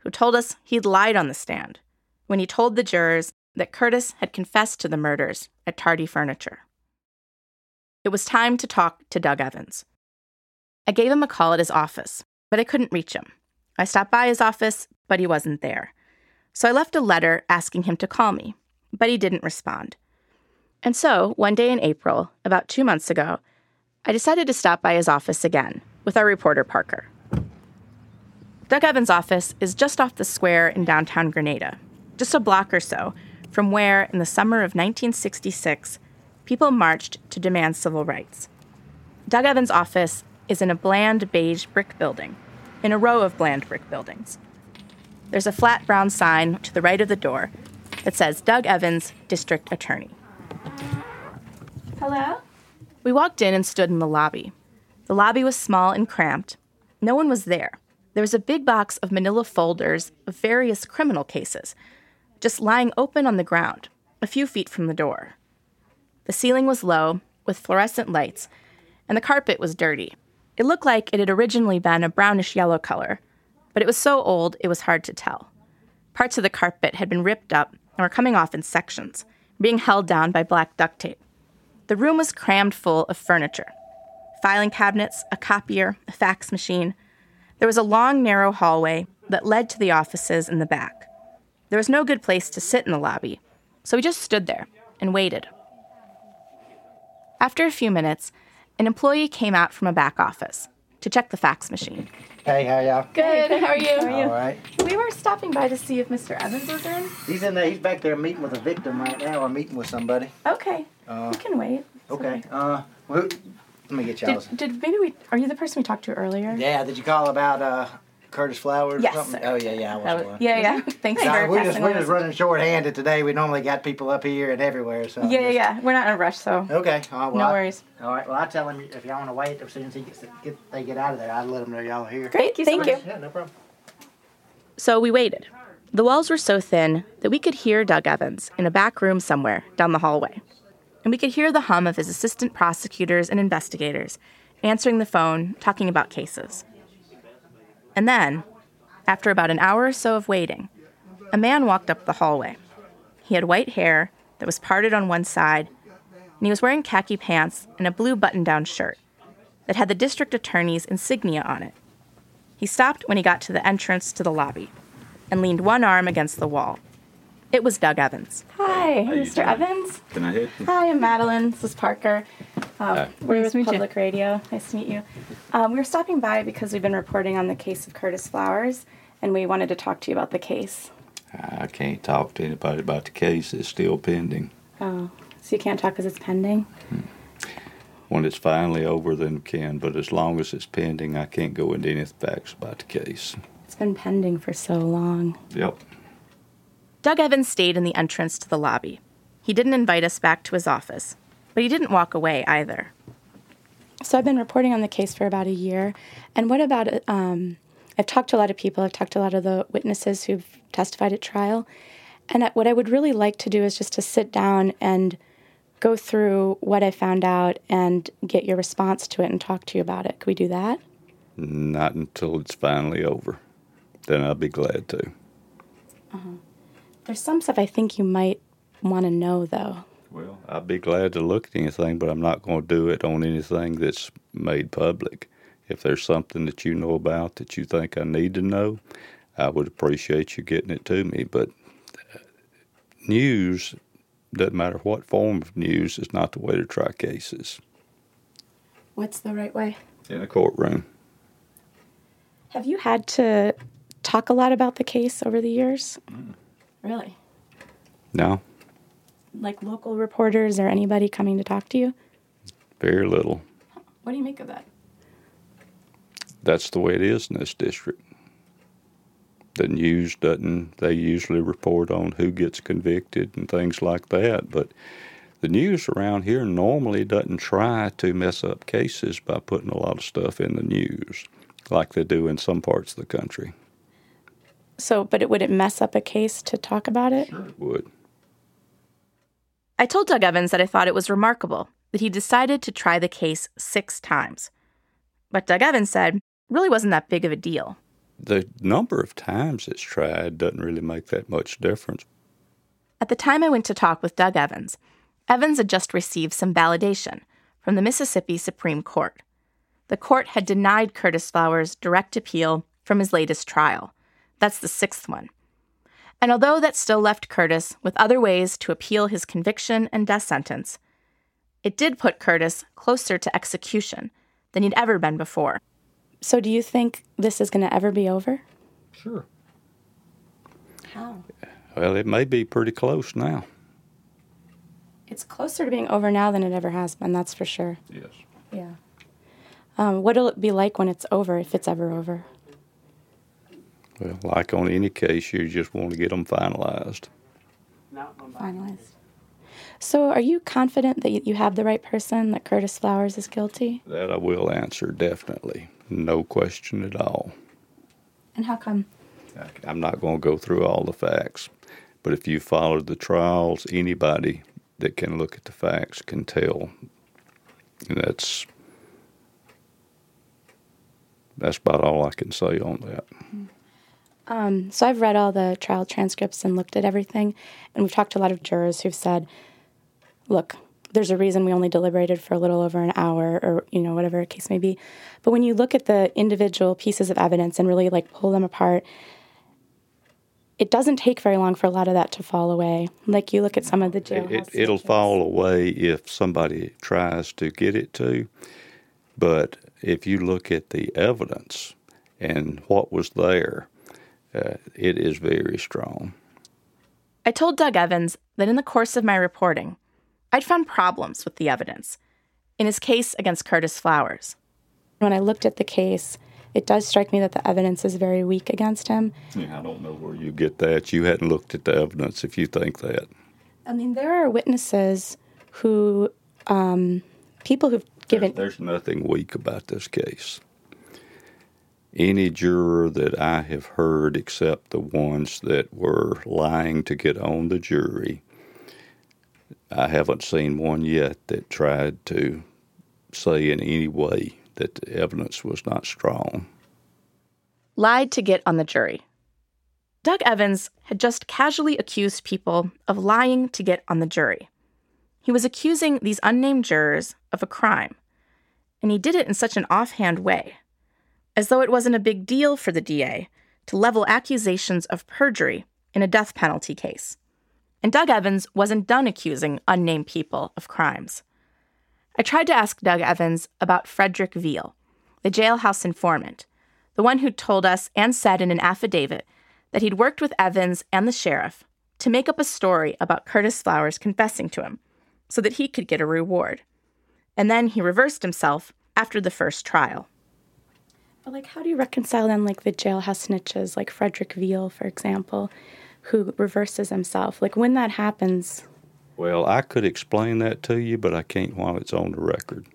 who told us he'd lied on the stand when he told the jurors that Curtis had confessed to the murders at Tardy Furniture. It was time to talk to Doug Evans. I gave him a call at his office, but I couldn't reach him. I stopped by his office, but he wasn't there. So I left a letter asking him to call me, but he didn't respond. And so, one day in April, about two months ago, I decided to stop by his office again with our reporter Parker. Doug Evans' office is just off the square in downtown Grenada, just a block or so from where, in the summer of 1966, people marched to demand civil rights. Doug Evans' office is in a bland beige brick building, in a row of bland brick buildings. There's a flat brown sign to the right of the door that says Doug Evans, District Attorney. Hello? We walked in and stood in the lobby. The lobby was small and cramped. No one was there. There was a big box of manila folders of various criminal cases, just lying open on the ground, a few feet from the door. The ceiling was low, with fluorescent lights, and the carpet was dirty. It looked like it had originally been a brownish yellow color, but it was so old it was hard to tell. Parts of the carpet had been ripped up and were coming off in sections, being held down by black duct tape. The room was crammed full of furniture filing cabinets, a copier, a fax machine. There was a long, narrow hallway that led to the offices in the back. There was no good place to sit in the lobby, so we just stood there and waited. After a few minutes, an employee came out from a back office to check the fax machine. Hey, how y'all? Good. How are you? How are you? All right. We were stopping by to see if Mr. Evans was in. He's in there. He's back there meeting with a victim right now, or meeting with somebody. Okay. Uh, we can wait. Okay. Uh, well, let me get y'all's. Did, did maybe we? Are you the person we talked to earlier? Yeah. Did you call about uh, Curtis Flowers? Yes, Or something? sir. Oh yeah, yeah. I was That was- yeah, yeah. [LAUGHS] Thanks Sorry, for we're just we're just running short-handed today. We normally got people up here and everywhere. So Yeah, yeah, just- yeah. We're not in a rush, so. Okay. Uh, well, No I- worries. All right. Well, I tell him if y'all want to wait as soon as he gets get, they get out of there, I'll let them know y'all are here. Great, thank you. Yeah, no problem. So we waited. The walls were so thin that we could hear Doug Evans in a back room somewhere down the hallway. And we could hear the hum of his assistant prosecutors and investigators answering the phone, talking about cases. And then, after about an hour or so of waiting, a man walked up the hallway. He had white hair that was parted on one side, and he was wearing khaki pants and a blue button down shirt that had the district attorney's insignia on it. He stopped when he got to the entrance to the lobby and leaned one arm against the wall. It was Doug Evans. Hi, How Mr. Evans. Can I help you? Hi, I'm Madeleine. This is Parker. Um, Hi. we're Nice with to meet you. Public Radio. Nice to meet you. Um, we were stopping by because we've been reporting on the case of Curtis Flowers, and we wanted to talk to you about the case. I can't talk to anybody about the case. It's still pending. Oh, so you can't talk because it's pending? When it's finally over, then we can. But as long as it's pending, I can't go into any facts about the case. It's been pending for so long. Yep. Doug Evans stayed in the entrance to the lobby. He didn't invite us back to his office, but he didn't walk away either. So I've been reporting on the case for about a year. And what about it? Um, I've talked to a lot of people. I've talked to a lot of the witnesses who've testified at trial. And what I would really like to do is just to sit down and go through what I found out and get your response to it and talk to you about it. Could we do that? Not until it's finally over. Then I'll be glad to. Uh-huh. There's some stuff I think you might want to know, though. Well, I'd be glad to look at anything, but I'm not going to do it on anything that's made public. If there's something that you know about that you think I need to know, I would appreciate you getting it to me. But uh, news, doesn't matter what form of news, is not the way to try cases What's the right way? in a courtroom. Have you had to talk a lot about the case over the years? Really? No, Like local reporters or anybody coming to talk to you? very little. What do you make of that? That's the way it is in this district. The news doesn't, they usually report on who gets convicted and things like that, but the news around here normally doesn't try to mess up cases by putting a lot of stuff in the news like they do in some parts of the country. So, but it would it mess up a case to talk about it? Sure, It would. I told Doug Evans that I thought it was remarkable that he decided to try the case six times. But Doug Evans said, really wasn't that big of a deal. The number of times it's tried doesn't really make that much difference. At the time I went to talk with Doug Evans, Evans had just received some validation from the Mississippi Supreme Court. the court had denied Curtis Flowers direct appeal from his latest trial. That's the sixth one. And although that still left Curtis with other ways to appeal his conviction and death sentence, it did put Curtis closer to execution than he'd ever been before. So, do you think this is going to ever be over? Sure. How? Well, it may be pretty close now. It's closer to being over now than it ever has been, that's for sure. Yes. Yeah. Um, what'll it be like when it's over, if it's ever over? Well, like on any case, you just want to get them finalized. Finalized. So, are you confident that you have the right person, that Curtis Flowers is guilty? That I will answer definitely. No question at all. And how come? I'm not going to go through all the facts, but if you followed the trials, anybody that can look at the facts can tell. And that's that's about all I can say on that. Mm. Um, so I've read all the trial transcripts and looked at everything, and we've talked to a lot of jurors who've said, "Look, there's a reason we only deliberated for a little over an hour, or you know whatever the case may be." But when you look at the individual pieces of evidence and really like pull them apart, it doesn't take very long for a lot of that to fall away. Like you look at some of the jailhouse. It, it'll fall away if somebody tries to get it to, but if you look at the evidence and what was there, uh, it is very strong. I told Doug Evans that in the course of my reporting, I'd found problems with the evidence in his case against Curtis Flowers. When I looked at the case, it does strike me that the evidence is very weak against him. Yeah, I don't know where you get that. You hadn't looked at the evidence if you think that. I mean, there are witnesses who, um, people who've given. There's, there's nothing weak about this case. Any juror that I have heard, except the ones that were lying to get on the jury, I haven't seen one yet that tried to say in any way that the evidence was not strong. Lied to get on the jury. Doug Evans had just casually accused people of lying to get on the jury. He was accusing these unnamed jurors of a crime, and he did it in such an offhand way, as though it wasn't a big deal for the DA to level accusations of perjury in a death penalty case. And Doug Evans wasn't done accusing unnamed people of crimes. I tried to ask Doug Evans about Frederick Veal, the jailhouse informant, the one who told us and said in an affidavit that he'd worked with Evans and the sheriff to make up a story about Curtis Flowers confessing to him so that he could get a reward. And then he reversed himself after the first trial. But, like, how do you reconcile then, like, the jailhouse snitches, like Frederick Veal, for example, who reverses himself? Like, when that happens, well, I could explain that to you, but I can't while it's on the record.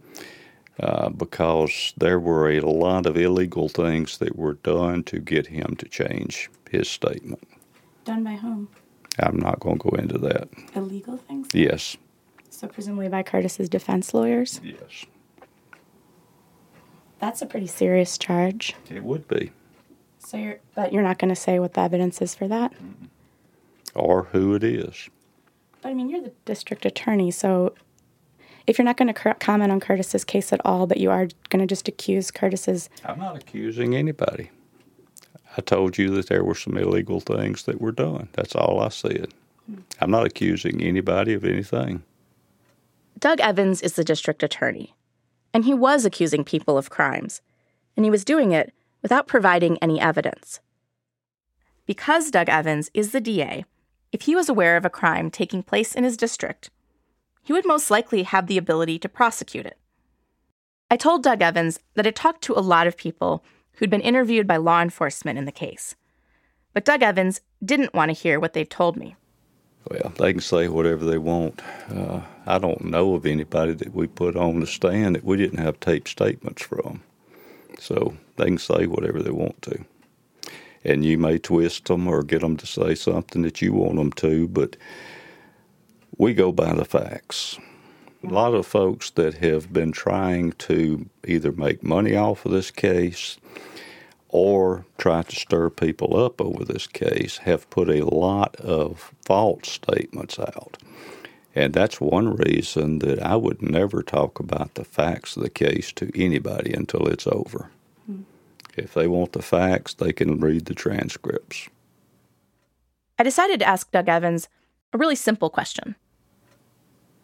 Uh, because there were a lot of illegal things that were done to get him to change his statement. Done by whom? I'm not going to go into that. Illegal things? Yes. So, presumably by Curtis's defense lawyers? Yes. That's a pretty serious charge. It would be. So, you're, but you're not going to say what the evidence is for that? Or who it is. But I mean, you're the district attorney, so if you're not going to comment on Curtis's case at all, but you are going to just accuse Curtis's. I'm not accusing anybody. I told you that there were some illegal things that were done. That's all I said. Hmm. I'm not accusing anybody of anything. Doug Evans is the district attorney, and he was accusing people of crimes, and he was doing it without providing any evidence. Because Doug Evans is the DA, if he was aware of a crime taking place in his district, he would most likely have the ability to prosecute it. I told Doug Evans that I talked to a lot of people who'd been interviewed by law enforcement in the case. But Doug Evans didn't want to hear what they'd told me. Well, they can say whatever they want. Uh, I don't know of anybody that we put on the stand that we didn't have taped statements from. So they can say whatever they want to and you may twist them or get them to say something that you want them to, but we go by the facts. A lot of folks that have been trying to either make money off of this case or try to stir people up over this case have put a lot of false statements out. And that's one reason that I would never talk about the facts of the case to anybody until it's over. Mm. If they want the facts, they can read the transcripts. I decided to ask Doug Evans a really simple question.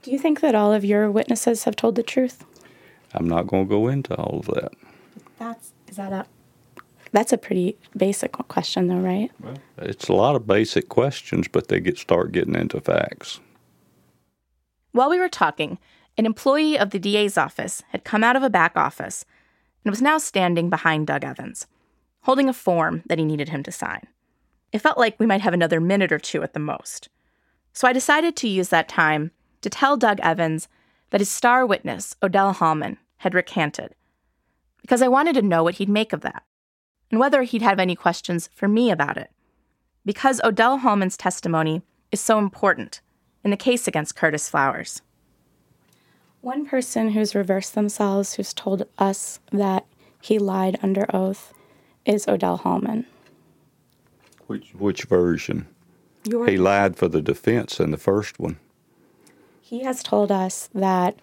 Do you think that all of your witnesses have told the truth? I'm not going to go into all of that. That's is that a that's a pretty basic question though, right? Well, it's a lot of basic questions, but they get start getting into facts. While we were talking, an employee of the DA's office had come out of a back office and was now standing behind Doug Evans, holding a form that he needed him to sign. It felt like we might have another minute or two at the most. So I decided to use that time to tell Doug Evans that his star witness, Odell Hallman, had recanted, because I wanted to know what he'd make of that, and whether he'd have any questions for me about it. Because Odell Hallman's testimony is so important in the case against Curtis Flowers. One person who's reversed themselves, who's told us that he lied under oath, is Odell Hallman. Which which version? Your he lied for the defense in the first one. He has told us that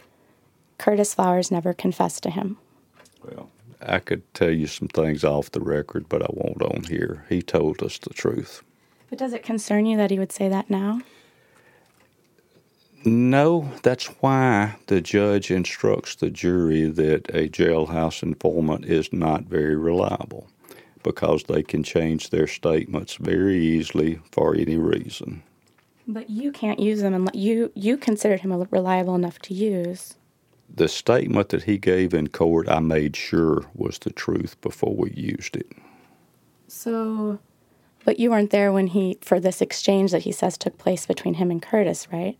Curtis Flowers never confessed to him. Well, I could tell you some things off the record, but I won't on here. He told us the truth. But does it concern you that he would say that now? No, that's why the judge instructs the jury that a jailhouse informant is not very reliable because they can change their statements very easily for any reason. But you can't use them unless you you considered him reliable enough to use. The statement that he gave in court, I made sure was the truth before we used it. So, but you weren't there when he for this exchange that he says took place between him and Curtis, right?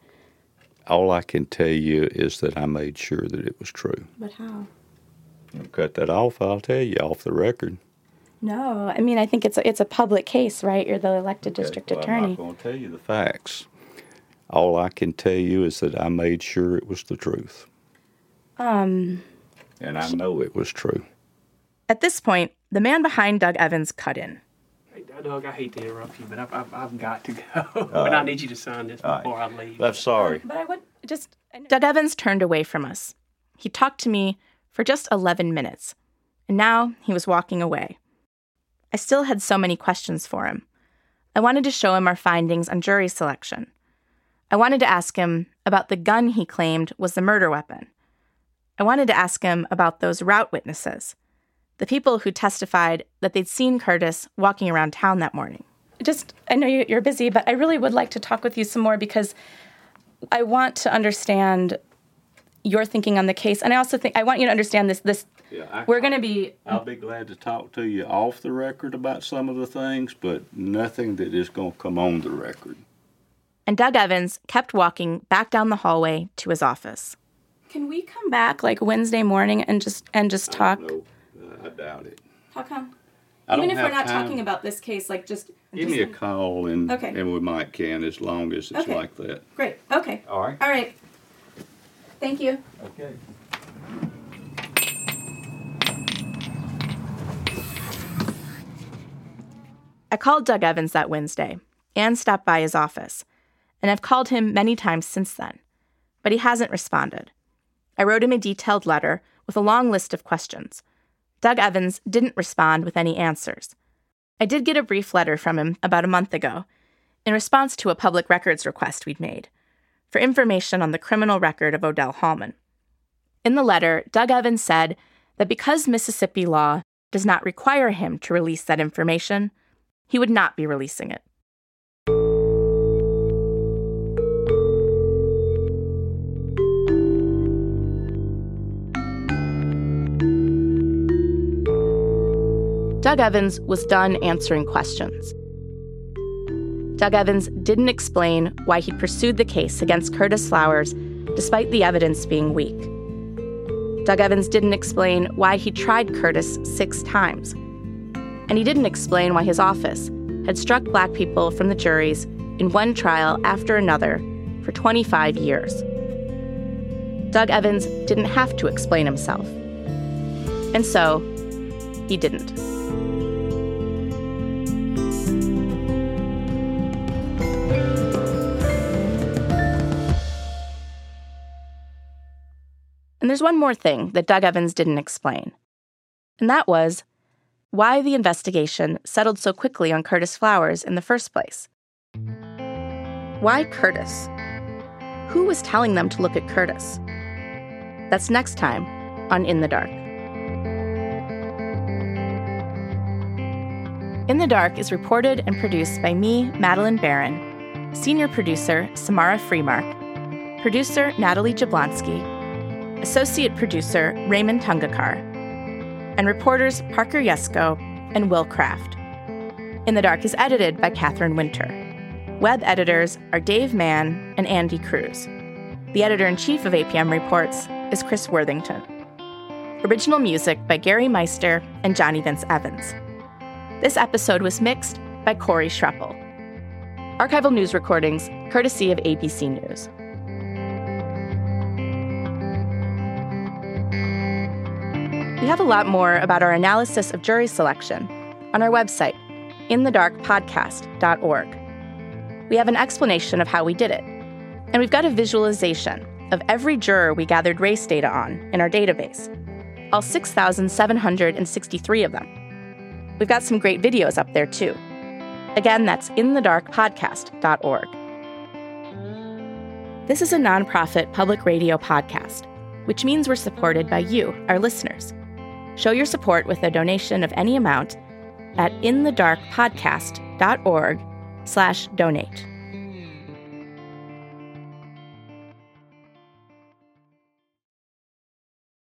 All I can tell you is that I made sure that it was true. But how? I'll cut that off. I'll tell you off the record. No, I mean I think it's a, it's a public case, right? You're the elected okay, district well, attorney. I'm not going to tell you the facts. All I can tell you is that I made sure it was the truth. Um. And I know it was true. At this point, the man behind Doug Evans cut in. Hey, Doug, I hate to interrupt you, but I've, I've, I've got to go. [LAUGHS] and I need you to sign this before right. I leave. I'm sorry. But I would just. Doug Evans turned away from us. He talked to me for just 11 minutes, and now he was walking away. I still had so many questions for him. I wanted to show him our findings on jury selection. I wanted to ask him about the gun he claimed was the murder weapon. I wanted to ask him about those route witnesses, the people who testified that they'd seen Curtis walking around town that morning. Just, I know you're busy, but I really would like to talk with you some more because I want to understand your thinking on the case, and I also think I want you to understand this this yeah, I, we're going to be. I'll be glad to talk to you off the record about some of the things, but nothing that is going to come on the record. And Doug Evans kept walking back down the hallway to his office. Can we come back like Wednesday morning and just and just talk? No, I doubt it. How come? I Even if we're not time. talking about this case, like just give just me a call and okay. and we might can as long as it's okay. like that. Great. Okay. All right. All right. Thank you. Okay. I called Doug Evans that Wednesday and stopped by his office, and I've called him many times since then, but he hasn't responded. I wrote him a detailed letter with a long list of questions. Doug Evans didn't respond with any answers. I did get a brief letter from him about a month ago in response to a public records request we'd made for information on the criminal record of Odell Hallman. In the letter, Doug Evans said that because Mississippi law does not require him to release that information, he would not be releasing it. Doug Evans was done answering questions. Doug Evans didn't explain why he'd pursued the case against Curtis Flowers despite the evidence being weak. Doug Evans didn't explain why he tried Curtis six times and he didn't explain why his office had struck black people from the juries in one trial after another for 25 years. Doug Evans didn't have to explain himself. And so, he didn't. And there's one more thing that Doug Evans didn't explain. And that was why the investigation settled so quickly on Curtis Flowers in the first place. Why Curtis? Who was telling them to look at Curtis? That's next time on In the Dark. In the Dark is reported and produced by me, Madeleine Baran, senior producer Samara Freemark, producer Natalie Jablonski, associate producer Rehman Tungekar, and reporters Parker Yesko and Will Craft. In the Dark is edited by Catherine Winter. Web editors are Dave Mann and Andy Cruz. The editor in chief of APM Reports is Chris Worthington. Original music by Gary Meister and Johnny Vince Evans. This episode was mixed by Corey Schreppel. Archival news recordings, courtesy of ABC News. We have a lot more about our analysis of jury selection on our website, inthedarkpodcast.org. We have an explanation of how we did it, and we've got a visualization of every juror we gathered race data on in our database, all 6,763 of them. We've got some great videos up there too. Again, that's inthedarkpodcast.org. This is a nonprofit public radio podcast, which means we're supported by you, our listeners. Show your support with a donation of any amount at inthedarkpodcast.org slash donate.